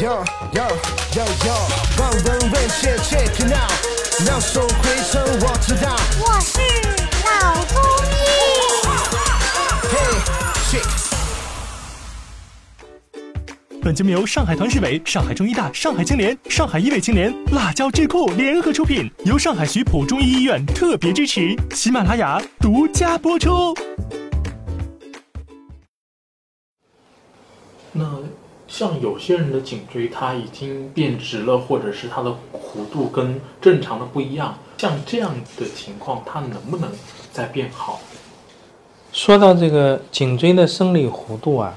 Yo yo yo yo，望闻问切 check it out，秒速回春我知道。我是老中医。本节目由上海团市委、上海中医大、上海青联、上海医卫青联、辣椒智库联合出品，由上海徐浦中医医院特别支持，喜马拉雅独家播出。那像有些人的颈椎它已经变直了，或者是它的弧度跟正常的不一样，像这样的情况，它能不能再变好？说到这个颈椎的生理弧度啊，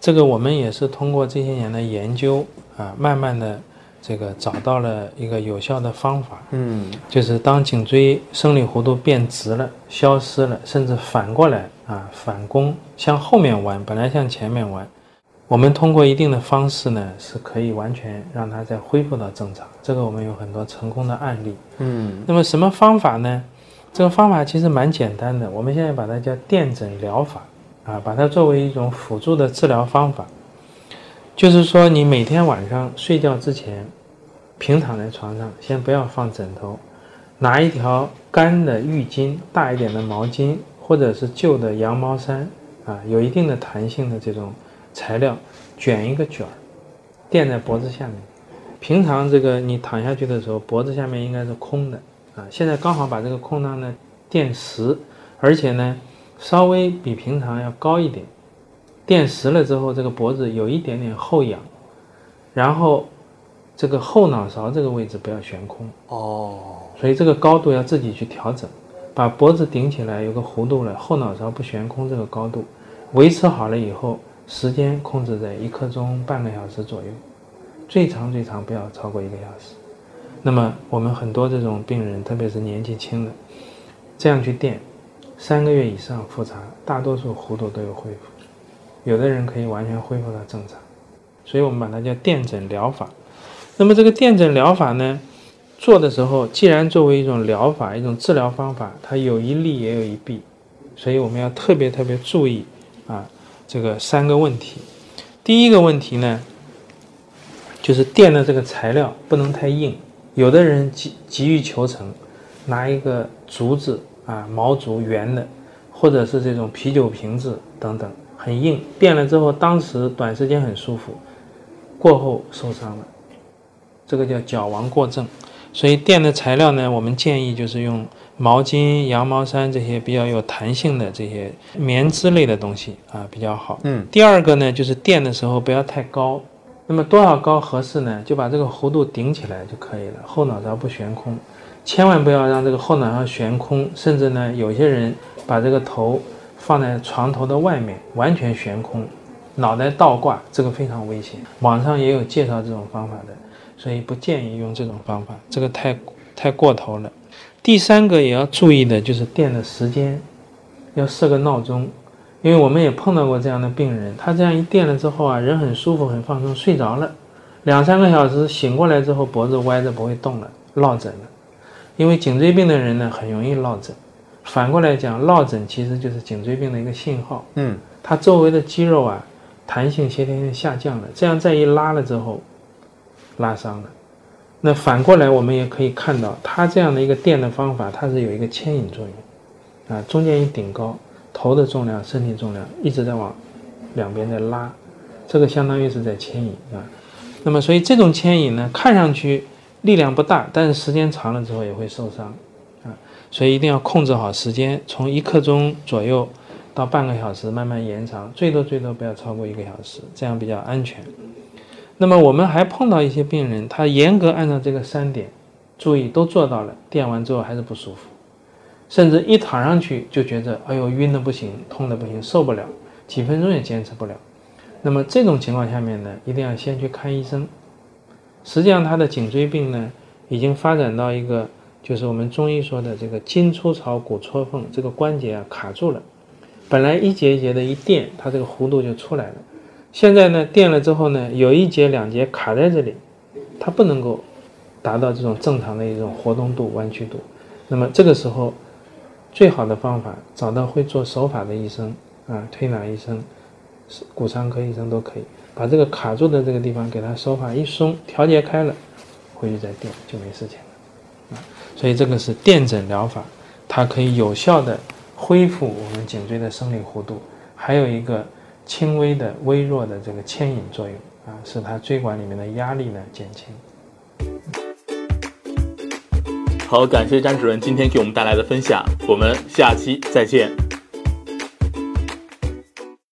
这个我们也是通过这些年的研究啊，慢慢的这个找到了一个有效的方法。嗯就是当颈椎生理弧度变直了、消失了，甚至反过来啊反弓向后面弯，本来向前面弯，我们通过一定的方式呢，是可以完全让它再恢复到正常。这个我们有很多成功的案例。嗯那么什么方法呢？这个方法其实蛮简单的，我们现在把它叫电诊疗法啊，把它作为一种辅助的治疗方法。就是说，你每天晚上睡觉之前，平躺在床上，先不要放枕头，拿一条干的浴巾、大一点的毛巾，或者是旧的羊毛衫啊，有一定的弹性的这种材料，卷一个卷儿，垫在脖子下面。平常这个你躺下去的时候，脖子下面应该是空的啊。现在刚好把这个空档呢垫实，而且呢稍微比平常要高一点。垫实了之后，这个脖子有一点点后仰，然后这个后脑勺这个位置不要悬空，哦所以这个高度要自己去调整，把脖子顶起来有个弧度了，后脑勺不悬空这个高度，维持好了以后，时间控制在一刻钟半个小时左右，最长最长不要超过一个小时。那么我们很多这种病人，特别是年纪轻的，这样去垫，三个月以上复查，大多数弧度都有恢复，有的人可以完全恢复到正常，所以我们把它叫电诊疗法。那么这个电诊疗法呢，做的时候，既然作为一种疗法、一种治疗方法，它有一利也有一弊，所以我们要特别特别注意啊，这个三个问题。第一个问题呢，就是垫的这个材料不能太硬，有的人急急于求成，拿一个竹子啊，毛竹圆的，或者是这种啤酒瓶子等等，很硬，垫了之后，当时短时间很舒服，过后受伤了。这个叫矫枉过正。所以垫的材料呢，我们建议就是用毛巾、羊毛衫这些比较有弹性的这些棉织类的东西啊比较好。嗯第二个呢，就是垫的时候不要太高。那么多少高合适呢？就把这个弧度顶起来就可以了，后脑勺不悬空，千万不要让这个后脑勺悬空，甚至呢，有些人把这个头放在床头的外面，完全悬空，脑袋倒挂，这个非常危险。网上也有介绍这种方法的。所以不建议用这种方法，这个太太过头了。第三个也要注意的就是垫的时间，要设个闹钟，因为我们也碰到过这样的病人，他这样一垫了之后啊，人很舒服很放松，睡着了，两三个小时醒过来之后脖子歪着不会动了，落枕了。因为颈椎病的人呢很容易落枕，反过来讲，落枕其实就是颈椎病的一个信号，嗯它周围的肌肉啊弹性协调性下降了，这样再一拉了之后。拉伤了。那反过来，我们也可以看到，它这样的一个垫的方法，它是有一个牵引作用，啊，中间一顶高，头的重量、身体重量一直在往两边在拉，这个相当于是在牵引啊。那么，所以这种牵引呢，看上去力量不大，但是时间长了之后也会受伤啊。所以一定要控制好时间，从一刻钟左右到半个小时慢慢延长，最多最多不要超过一个小时，这样比较安全。那么我们还碰到一些病人，他严格按照这个三点，注意都做到了，垫完之后还是不舒服，甚至一躺上去就觉得哎呦晕的不行，痛的不行，受不了，几分钟也坚持不了。那么这种情况下面呢，一定要先去看医生。实际上他的颈椎病呢，已经发展到一个就是我们中医说的这个筋出槽骨戳缝，这个关节啊卡住了，本来一节一节的一垫，它这个弧度就出来了。现在呢，垫了之后呢，有一节两节卡在这里，它不能够达到这种正常的一种活动度、弯曲度。那么这个时候，最好的方法找到会做手法的医生啊，推拿医生，骨伤科医生都可以把这个卡住的这个地方给它手法一松，调节开了，回去再垫就没事情了。啊，所以这个是垫诊疗法，它可以有效的恢复我们颈椎的生理弧度，还有一个轻微的、微弱的这个牵引作用啊，使它椎管里面的压力呢减轻。好，感谢张主任今天给我们带来的分享，我们下期再见。